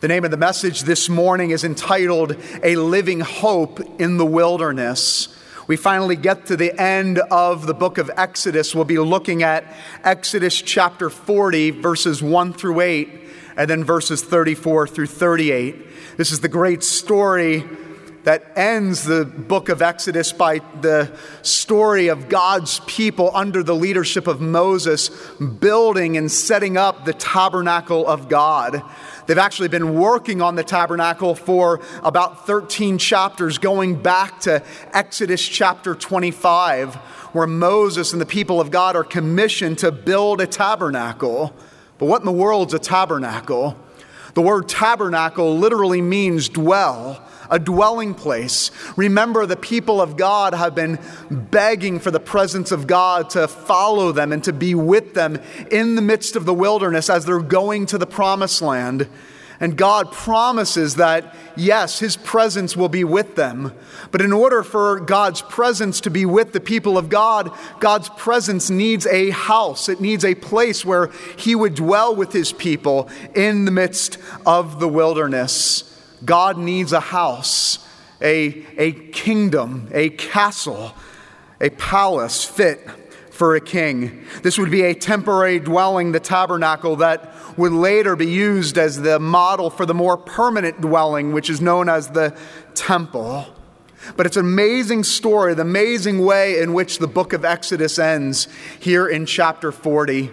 The name of the message this morning is entitled A Living Hope in the Wilderness. We finally get to the end of the book of Exodus. We'll be looking at Exodus chapter 40, verses 1 through 8, and then verses 34 through 38. This is the great story that ends the book of Exodus by the story of God's people under the leadership of Moses building and setting up the tabernacle of God. They've actually been working on the tabernacle for about 13 chapters, going back to Exodus chapter 25, where Moses and the people of God are commissioned to build a tabernacle. But what in the world's a tabernacle? The word tabernacle literally means dwell a dwelling place. Remember, the people of God have been begging for the presence of God to follow them and to be with them in the midst of the wilderness as they're going to the promised land. And God promises that, yes, His presence will be with them. But in order for God's presence to be with the people of God, God's presence needs a house. It needs a place where He would dwell with His people in the midst of the wilderness. God needs a house, a, a kingdom, a castle, a palace fit for a king. This would be a temporary dwelling, the tabernacle, that would later be used as the model for the more permanent dwelling, which is known as the temple. But it's an amazing story, the amazing way in which the book of Exodus ends here in chapter 40.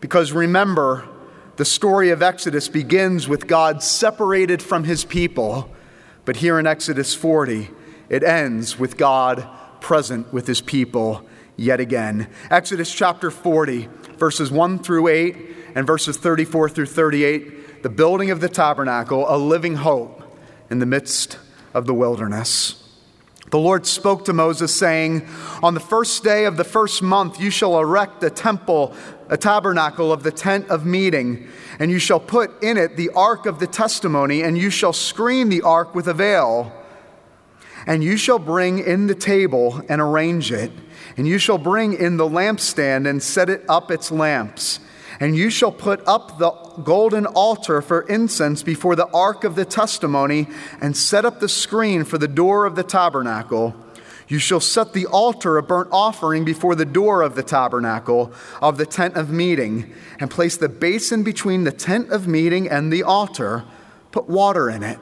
Because remember, the story of Exodus begins with God separated from his people, but here in Exodus 40, it ends with God present with his people yet again. Exodus chapter 40, verses 1 through 8, and verses 34 through 38, the building of the tabernacle, a living hope in the midst of the wilderness. The Lord spoke to Moses, saying, On the first day of the first month you shall erect a temple, a tabernacle of the tent of meeting, and you shall put in it the ark of the testimony, and you shall screen the ark with a veil. And you shall bring in the table and arrange it, and you shall bring in the lampstand and set it up its lamps and you shall put up the golden altar for incense before the ark of the testimony, and set up the screen for the door of the tabernacle. You shall set the altar of burnt offering before the door of the tabernacle of the tent of meeting, and place the basin between the tent of meeting and the altar. Put water in it.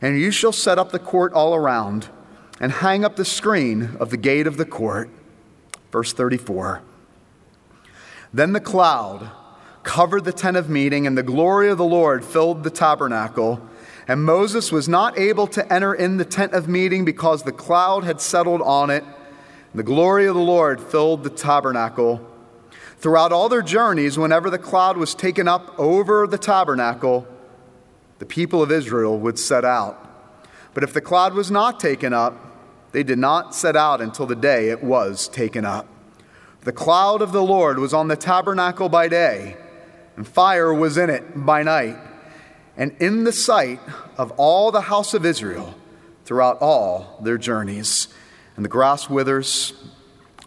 And you shall set up the court all around, and hang up the screen of the gate of the court. Verse 34. Then the cloud covered the tent of meeting, and the glory of the Lord filled the tabernacle. And Moses was not able to enter in the tent of meeting because the cloud had settled on it. The glory of the Lord filled the tabernacle. Throughout all their journeys, whenever the cloud was taken up over the tabernacle, the people of Israel would set out. But if the cloud was not taken up, they did not set out until the day it was taken up. The cloud of the Lord was on the tabernacle by day, and fire was in it by night, and in the sight of all the house of Israel throughout all their journeys. And the grass withers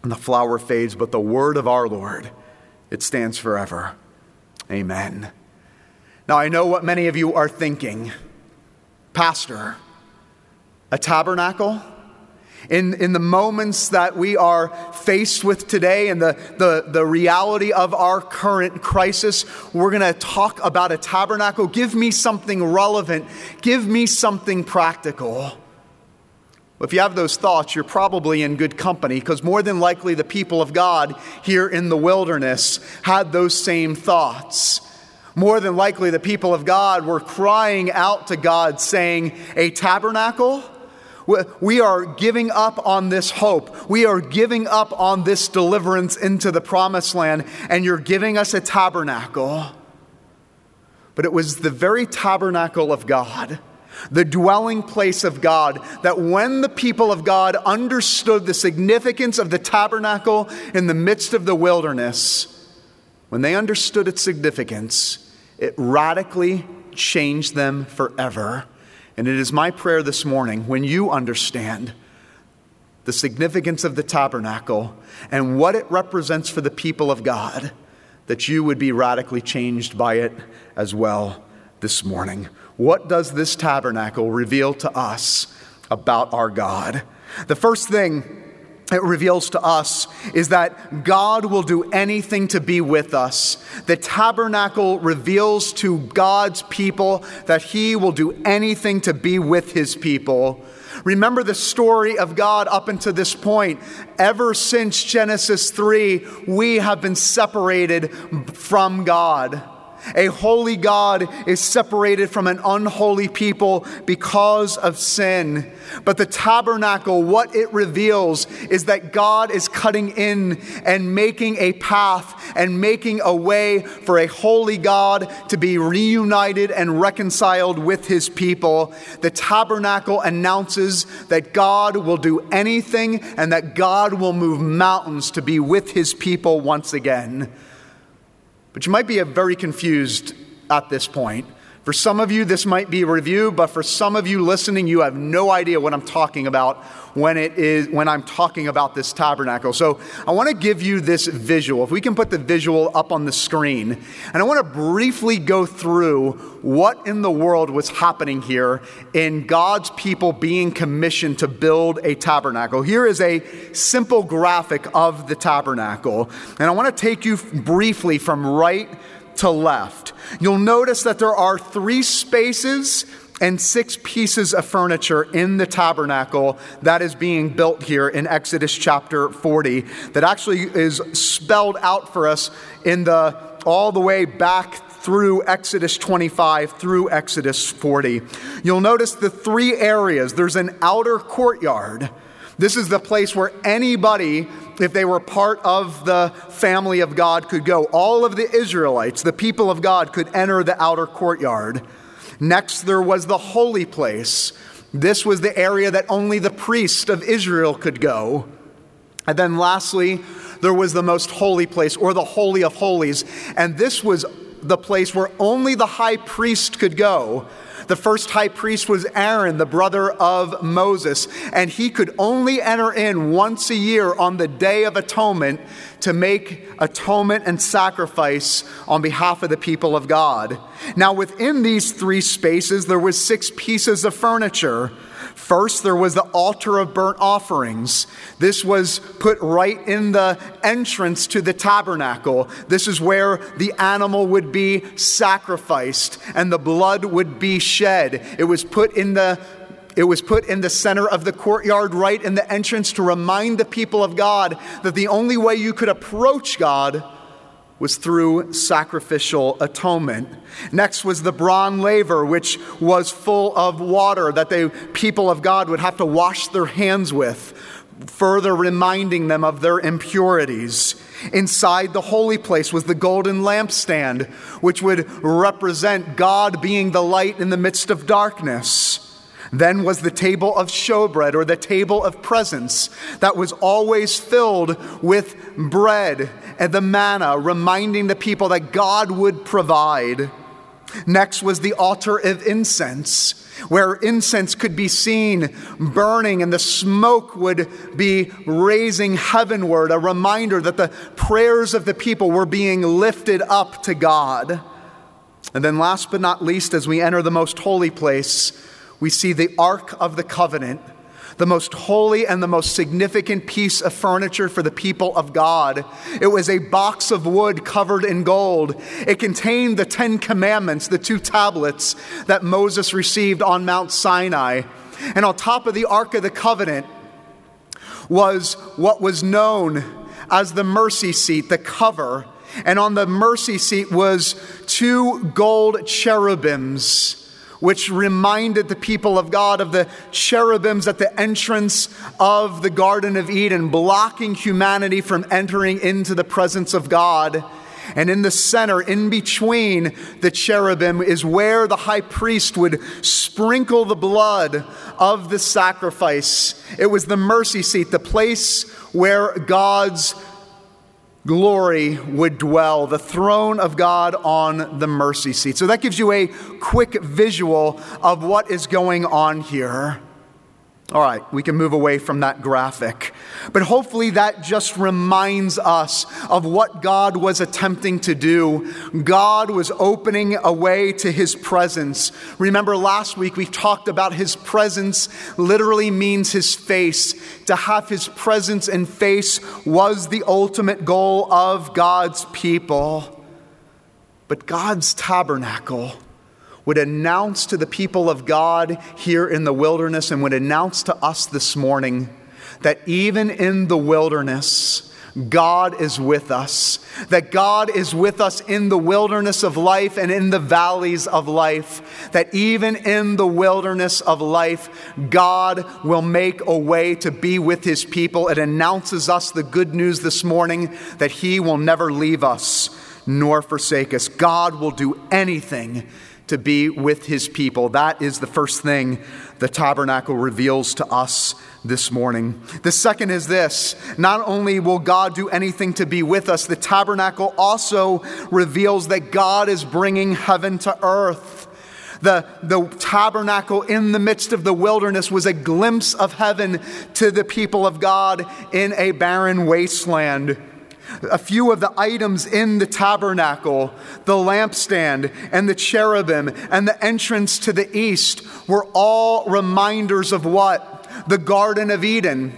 and the flower fades, but the word of our Lord, it stands forever. Amen. Now, I know what many of you are thinking Pastor, a tabernacle? In, in the moments that we are faced with today and the, the, the reality of our current crisis, we're going to talk about a tabernacle. Give me something relevant, give me something practical. If you have those thoughts, you're probably in good company because more than likely the people of God here in the wilderness had those same thoughts. More than likely the people of God were crying out to God, saying, A tabernacle? We are giving up on this hope. We are giving up on this deliverance into the promised land, and you're giving us a tabernacle. But it was the very tabernacle of God, the dwelling place of God, that when the people of God understood the significance of the tabernacle in the midst of the wilderness, when they understood its significance, it radically changed them forever. And it is my prayer this morning when you understand the significance of the tabernacle and what it represents for the people of God, that you would be radically changed by it as well this morning. What does this tabernacle reveal to us about our God? The first thing it reveals to us is that God will do anything to be with us. The tabernacle reveals to God's people that He will do anything to be with His people. Remember the story of God up until this point. Ever since Genesis 3, we have been separated from God. A holy God is separated from an unholy people because of sin. But the tabernacle, what it reveals is that God is cutting in and making a path and making a way for a holy God to be reunited and reconciled with his people. The tabernacle announces that God will do anything and that God will move mountains to be with his people once again. But you might be very confused at this point. For some of you, this might be a review, but for some of you listening, you have no idea what I'm talking about when, it is, when I'm talking about this tabernacle. So I want to give you this visual. If we can put the visual up on the screen. And I want to briefly go through what in the world was happening here in God's people being commissioned to build a tabernacle. Here is a simple graphic of the tabernacle. And I want to take you briefly from right to left. You'll notice that there are three spaces and six pieces of furniture in the tabernacle that is being built here in Exodus chapter 40 that actually is spelled out for us in the all the way back through Exodus 25 through Exodus 40. You'll notice the three areas. There's an outer courtyard. This is the place where anybody if they were part of the family of God, could go. All of the Israelites, the people of God, could enter the outer courtyard. Next, there was the holy place. This was the area that only the priest of Israel could go. And then lastly, there was the most holy place, or the Holy of Holies. And this was the place where only the high priest could go. The first high priest was Aaron, the brother of Moses, and he could only enter in once a year on the Day of Atonement to make atonement and sacrifice on behalf of the people of God. Now, within these three spaces, there was six pieces of furniture. First, there was the altar of burnt offerings. This was put right in the entrance to the tabernacle. This is where the animal would be sacrificed and the blood would be shed. It was put in the it was put in the center of the courtyard, right in the entrance, to remind the people of God that the only way you could approach God was through sacrificial atonement. Next was the bronze laver, which was full of water that the people of God would have to wash their hands with, further reminding them of their impurities. Inside the holy place was the golden lampstand, which would represent God being the light in the midst of darkness. Then was the table of showbread, or the table of presence, that was always filled with bread and the manna, reminding the people that God would provide. Next was the altar of incense, where incense could be seen burning and the smoke would be raising heavenward, a reminder that the prayers of the people were being lifted up to God. And then, last but not least, as we enter the most holy place, we see the Ark of the Covenant, the most holy and the most significant piece of furniture for the people of God. It was a box of wood covered in gold. It contained the Ten Commandments, the two tablets that Moses received on Mount Sinai. And on top of the Ark of the Covenant was what was known as the mercy seat, the cover. And on the mercy seat was two gold cherubims which reminded the people of God of the cherubims at the entrance of the Garden of Eden, blocking humanity from entering into the presence of God. And in the center, in between the cherubim, is where the high priest would sprinkle the blood of the sacrifice. It was the mercy seat, the place where God's glory would dwell, the throne of God on the mercy seat. So that gives you a quick visual of what is going on here. All right, we can move away from that graphic. But hopefully, that just reminds us of what God was attempting to do. God was opening a way to his presence. Remember, last week we talked about his presence literally means his face. To have his presence and face was the ultimate goal of God's people. But God's tabernacle, would announce to the people of God here in the wilderness and would announce to us this morning that even in the wilderness, God is with us, that God is with us in the wilderness of life and in the valleys of life, that even in the wilderness of life, God will make a way to be with his people. It announces us the good news this morning that he will never leave us nor forsake us. God will do anything to be with his people. That is the first thing the tabernacle reveals to us this morning. The second is this not only will God do anything to be with us, the tabernacle also reveals that God is bringing heaven to earth. The, the tabernacle in the midst of the wilderness was a glimpse of heaven to the people of God in a barren wasteland a few of the items in the tabernacle, the lampstand and the cherubim and the entrance to the east were all reminders of what? The Garden of Eden.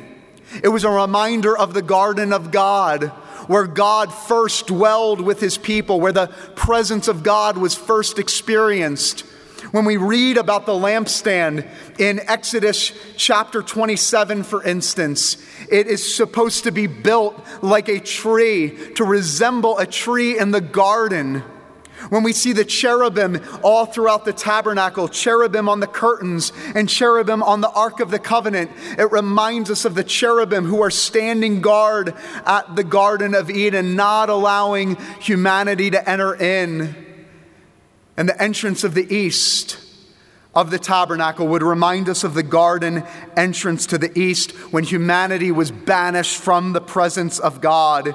It was a reminder of the Garden of God, where God first dwelled with his people, where the presence of God was first experienced. When we read about the lampstand in Exodus chapter 27, for instance, it is supposed to be built like a tree, to resemble a tree in the garden. When we see the cherubim all throughout the tabernacle, cherubim on the curtains and cherubim on the Ark of the Covenant, it reminds us of the cherubim who are standing guard at the Garden of Eden, not allowing humanity to enter in and the entrance of the east of the tabernacle would remind us of the garden entrance to the east when humanity was banished from the presence of God.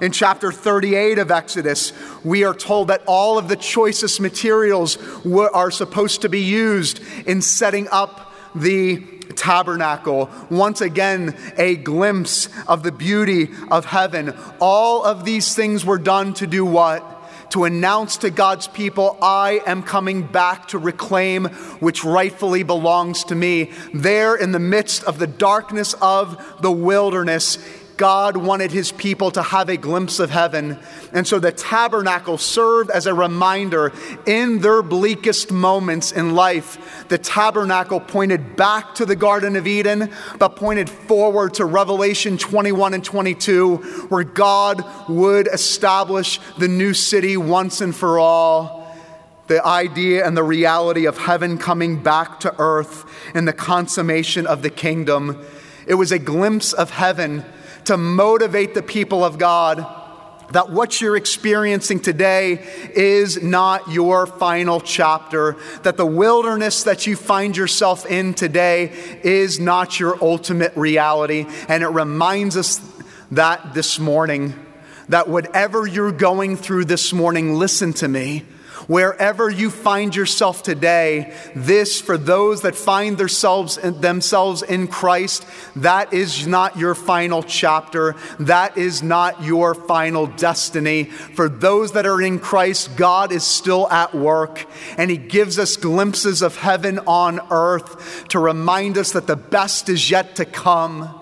In chapter 38 of Exodus, we are told that all of the choicest materials are supposed to be used in setting up the tabernacle. Once again, a glimpse of the beauty of heaven. All of these things were done to do what? To announce to God's people, I am coming back to reclaim which rightfully belongs to me. There, in the midst of the darkness of the wilderness, God wanted his people to have a glimpse of heaven. And so the tabernacle served as a reminder in their bleakest moments in life. The tabernacle pointed back to the Garden of Eden, but pointed forward to Revelation 21 and 22, where God would establish the new city once and for all the idea and the reality of heaven coming back to earth and the consummation of the kingdom. It was a glimpse of heaven to motivate the people of God that what you're experiencing today is not your final chapter, that the wilderness that you find yourself in today is not your ultimate reality. And it reminds us that this morning, that whatever you're going through this morning, listen to me Wherever you find yourself today, this, for those that find themselves, themselves in Christ, that is not your final chapter. That is not your final destiny. For those that are in Christ, God is still at work, and He gives us glimpses of heaven on earth to remind us that the best is yet to come.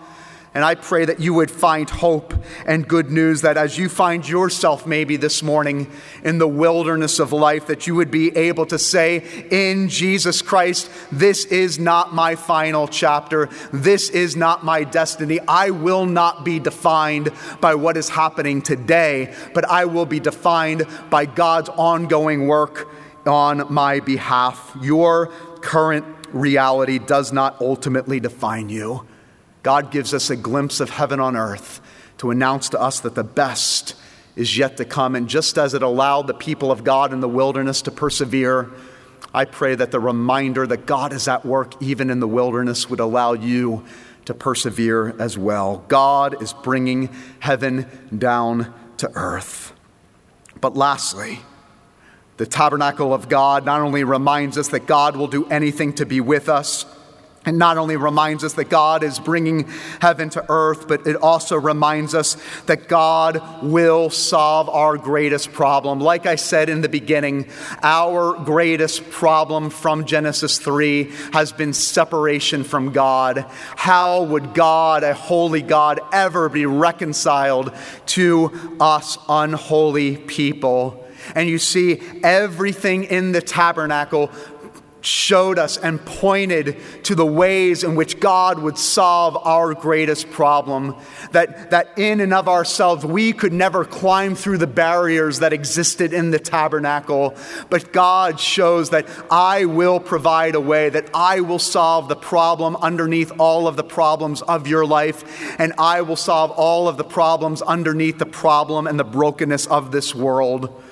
And I pray that you would find hope and good news that as you find yourself maybe this morning in the wilderness of life, that you would be able to say, in Jesus Christ, this is not my final chapter. This is not my destiny. I will not be defined by what is happening today, but I will be defined by God's ongoing work on my behalf. Your current reality does not ultimately define you. God gives us a glimpse of heaven on earth to announce to us that the best is yet to come. And just as it allowed the people of God in the wilderness to persevere, I pray that the reminder that God is at work even in the wilderness would allow you to persevere as well. God is bringing heaven down to earth. But lastly, the tabernacle of God not only reminds us that God will do anything to be with us, It not only reminds us that God is bringing heaven to earth, but it also reminds us that God will solve our greatest problem. Like I said in the beginning, our greatest problem from Genesis 3 has been separation from God. How would God, a holy God, ever be reconciled to us unholy people? And you see, everything in the tabernacle showed us and pointed to the ways in which God would solve our greatest problem. That, that in and of ourselves, we could never climb through the barriers that existed in the tabernacle. But God shows that I will provide a way, that I will solve the problem underneath all of the problems of your life, and I will solve all of the problems underneath the problem and the brokenness of this world.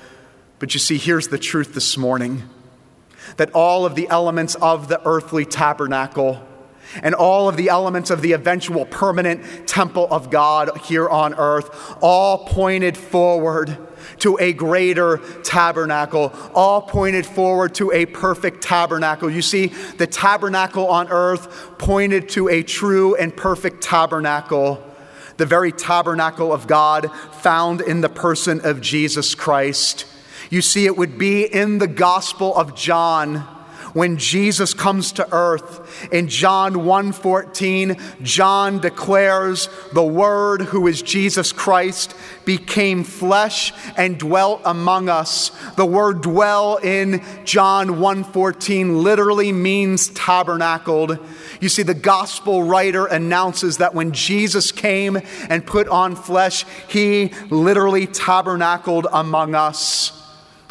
But you see, here's the truth this morning that all of the elements of the earthly tabernacle and all of the elements of the eventual permanent temple of God here on earth all pointed forward to a greater tabernacle, all pointed forward to a perfect tabernacle. You see, the tabernacle on earth pointed to a true and perfect tabernacle, the very tabernacle of God found in the person of Jesus Christ. You see, it would be in the Gospel of John when Jesus comes to earth. In John 1:14, John declares, "The word who is Jesus Christ became flesh and dwelt among us." The word dwell in John 1:14 literally means tabernacled. You see the gospel writer announces that when Jesus came and put on flesh, he literally tabernacled among us.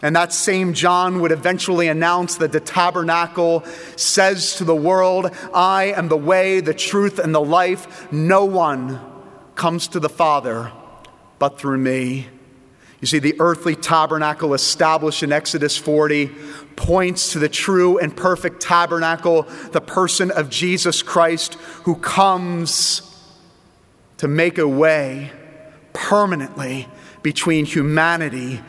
And that same John would eventually announce that the tabernacle says to the world, I am the way, the truth, and the life. No one comes to the Father but through me. You see, the earthly tabernacle established in Exodus 40 points to the true and perfect tabernacle, the person of Jesus Christ, who comes to make a way permanently between humanity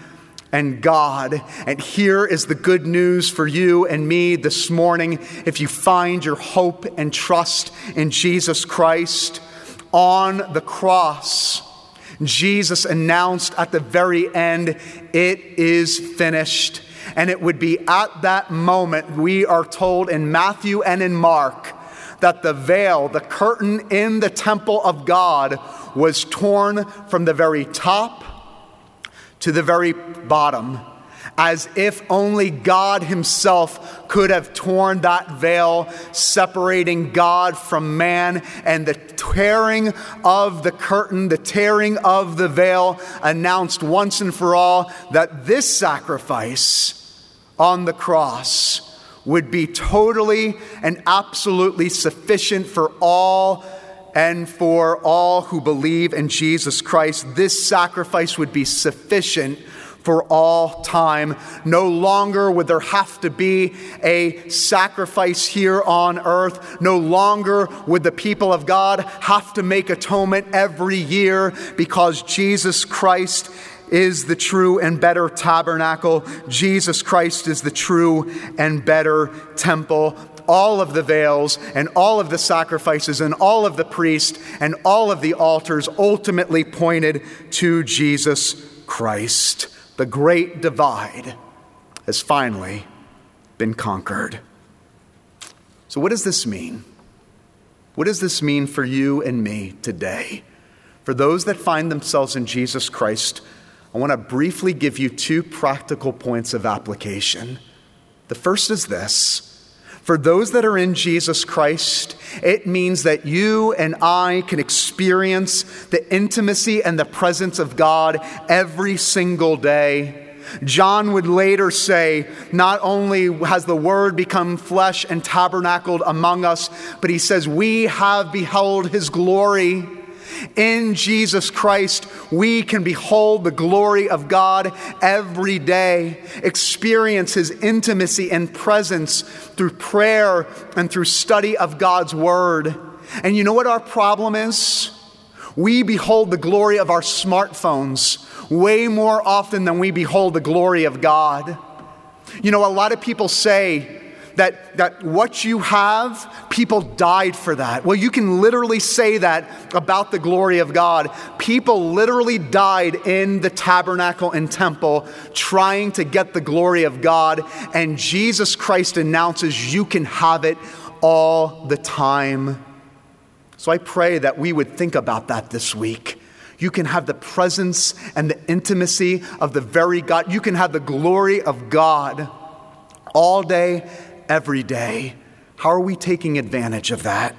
and God. And here is the good news for you and me this morning. If you find your hope and trust in Jesus Christ on the cross, Jesus announced at the very end, It is finished. And it would be at that moment, we are told in Matthew and in Mark, that the veil, the curtain in the temple of God, was torn from the very top to the very bottom, as if only God Himself could have torn that veil, separating God from man, and the tearing of the curtain, the tearing of the veil, announced once and for all that this sacrifice on the cross would be totally and absolutely sufficient for all and for all who believe in Jesus Christ, this sacrifice would be sufficient for all time. No longer would there have to be a sacrifice here on earth. No longer would the people of God have to make atonement every year because Jesus Christ is the true and better tabernacle. Jesus Christ is the true and better temple all of the veils and all of the sacrifices and all of the priests and all of the altars ultimately pointed to Jesus Christ. The great divide has finally been conquered. So, what does this mean? What does this mean for you and me today? For those that find themselves in Jesus Christ, I want to briefly give you two practical points of application. The first is this for those that are in Jesus Christ, it means that you and I can experience the intimacy and the presence of God every single day. John would later say, not only has the Word become flesh and tabernacled among us, but he says, we have beheld his glory in Jesus Christ, we can behold the glory of God every day, experience His intimacy and presence through prayer and through study of God's Word. And you know what our problem is? We behold the glory of our smartphones way more often than we behold the glory of God. You know, a lot of people say, that, that what you have, people died for that. Well, you can literally say that about the glory of God. People literally died in the tabernacle and temple trying to get the glory of God, and Jesus Christ announces you can have it all the time. So I pray that we would think about that this week. You can have the presence and the intimacy of the very God. You can have the glory of God all day, every day. How are we taking advantage of that?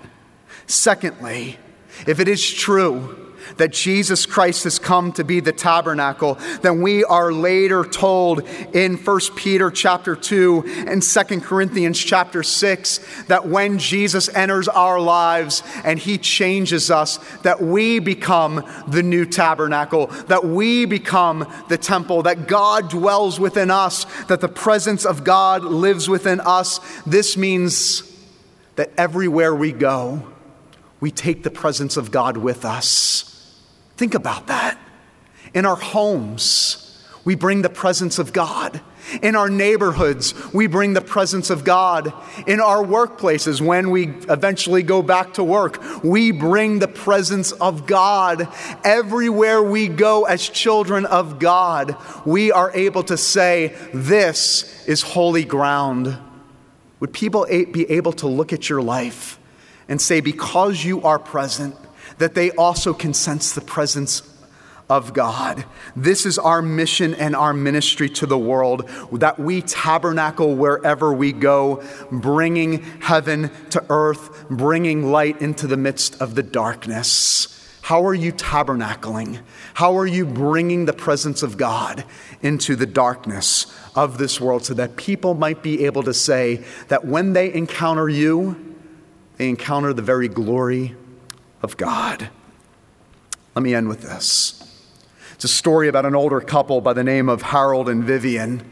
Secondly, if it is true that Jesus Christ has come to be the tabernacle, then we are later told in 1 Peter chapter 2 and 2 Corinthians chapter 6 that when Jesus enters our lives and he changes us, that we become the new tabernacle, that we become the temple, that God dwells within us, that the presence of God lives within us. This means that everywhere we go, we take the presence of God with us. Think about that. In our homes, we bring the presence of God. In our neighborhoods, we bring the presence of God. In our workplaces, when we eventually go back to work, we bring the presence of God. Everywhere we go as children of God, we are able to say, This is holy ground. Would people be able to look at your life and say, Because you are present, that they also can sense the presence of God. This is our mission and our ministry to the world that we tabernacle wherever we go, bringing heaven to earth, bringing light into the midst of the darkness. How are you tabernacling? How are you bringing the presence of God into the darkness of this world so that people might be able to say that when they encounter you, they encounter the very glory of God. Let me end with this. It's a story about an older couple by the name of Harold and Vivian.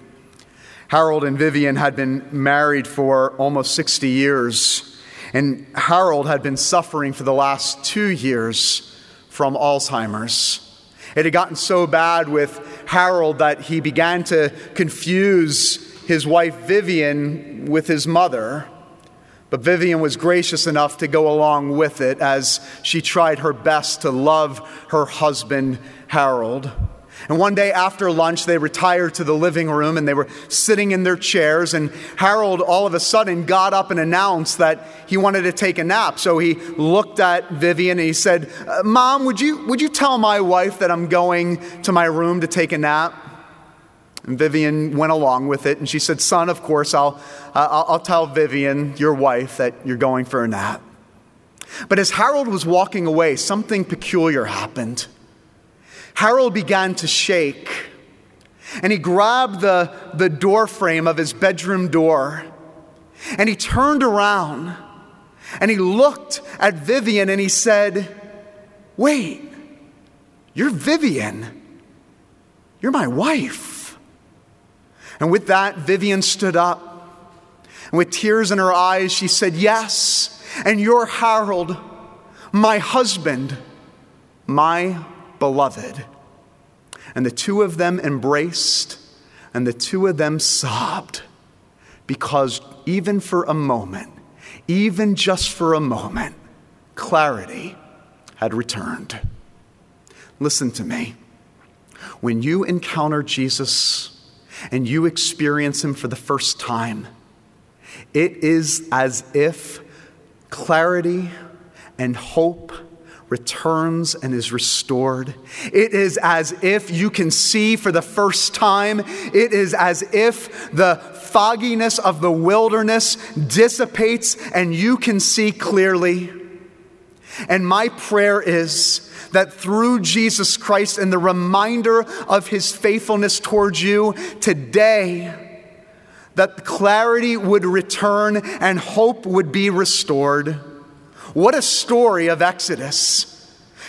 Harold and Vivian had been married for almost 60 years, and Harold had been suffering for the last two years from Alzheimer's. It had gotten so bad with Harold that he began to confuse his wife Vivian with his mother. But Vivian was gracious enough to go along with it as she tried her best to love her husband, Harold. And one day after lunch, they retired to the living room and they were sitting in their chairs. And Harold all of a sudden got up and announced that he wanted to take a nap. So he looked at Vivian and he said, uh, Mom, would you, would you tell my wife that I'm going to my room to take a nap? And Vivian went along with it, and she said, Son, of course, I'll, I'll, I'll tell Vivian, your wife, that you're going for a nap. But as Harold was walking away, something peculiar happened. Harold began to shake, and he grabbed the, the door frame of his bedroom door, and he turned around, and he looked at Vivian, and he said, Wait, you're Vivian. You're my wife. And with that, Vivian stood up. And with tears in her eyes, she said, Yes, and you're Harold, my husband, my beloved. And the two of them embraced, and the two of them sobbed because even for a moment, even just for a moment, clarity had returned. Listen to me. When you encounter Jesus, and you experience Him for the first time, it is as if clarity and hope returns and is restored. It is as if you can see for the first time. It is as if the fogginess of the wilderness dissipates and you can see clearly. And my prayer is that through Jesus Christ and the reminder of his faithfulness towards you today, that clarity would return and hope would be restored. What a story of Exodus.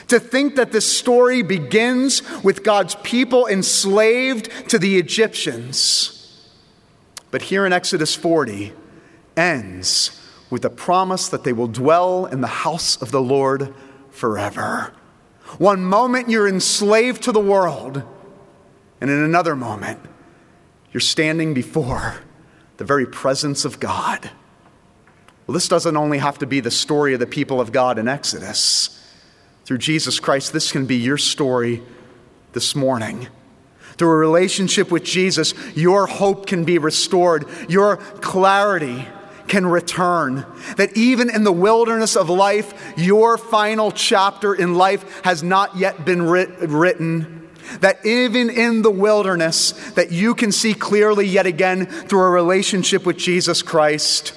To think that this story begins with God's people enslaved to the Egyptians, but here in Exodus 40 ends with the promise that they will dwell in the house of the Lord forever. One moment you're enslaved to the world, and in another moment, you're standing before the very presence of God. Well, this doesn't only have to be the story of the people of God in Exodus. Through Jesus Christ, this can be your story this morning. Through a relationship with Jesus, your hope can be restored, your clarity can return. That even in the wilderness of life, your final chapter in life has not yet been writ- written. That even in the wilderness, that you can see clearly yet again through a relationship with Jesus Christ.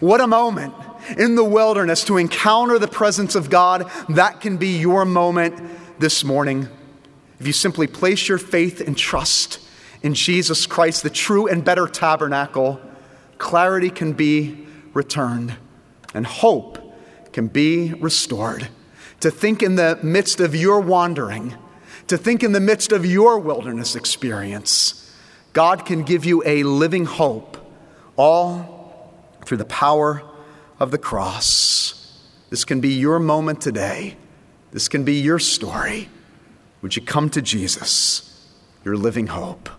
What a moment in the wilderness to encounter the presence of God. That can be your moment this morning. If you simply place your faith and trust in Jesus Christ, the true and better tabernacle, clarity can be returned and hope can be restored. To think in the midst of your wandering, to think in the midst of your wilderness experience, God can give you a living hope, all through the power of the cross. This can be your moment today. This can be your story. Would you come to Jesus, your living hope?